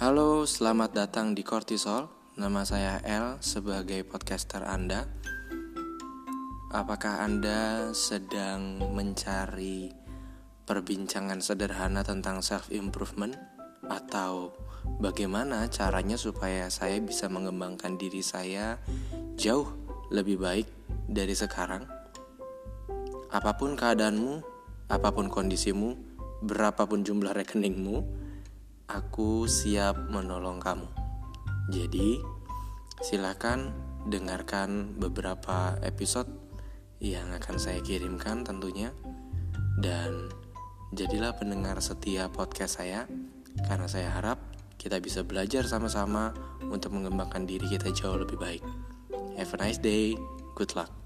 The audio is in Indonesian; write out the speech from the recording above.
Halo, selamat datang di Cortisol. Nama saya L sebagai podcaster Anda. Apakah Anda sedang mencari perbincangan sederhana tentang self improvement atau bagaimana caranya supaya saya bisa mengembangkan diri saya jauh lebih baik dari sekarang? Apa pun keadaanmu, apa pun kondisimu, berapapun jumlah rekeningmu, aku siap menolong kamu. Jadi, silakan dengarkan beberapa episode yang akan saya kirimkan tentunya dan jadilah pendengar setia podcast saya karena saya harap kita bisa belajar sama-sama untuk mengembangkan diri kita jauh lebih baik. Have a nice day. Good luck.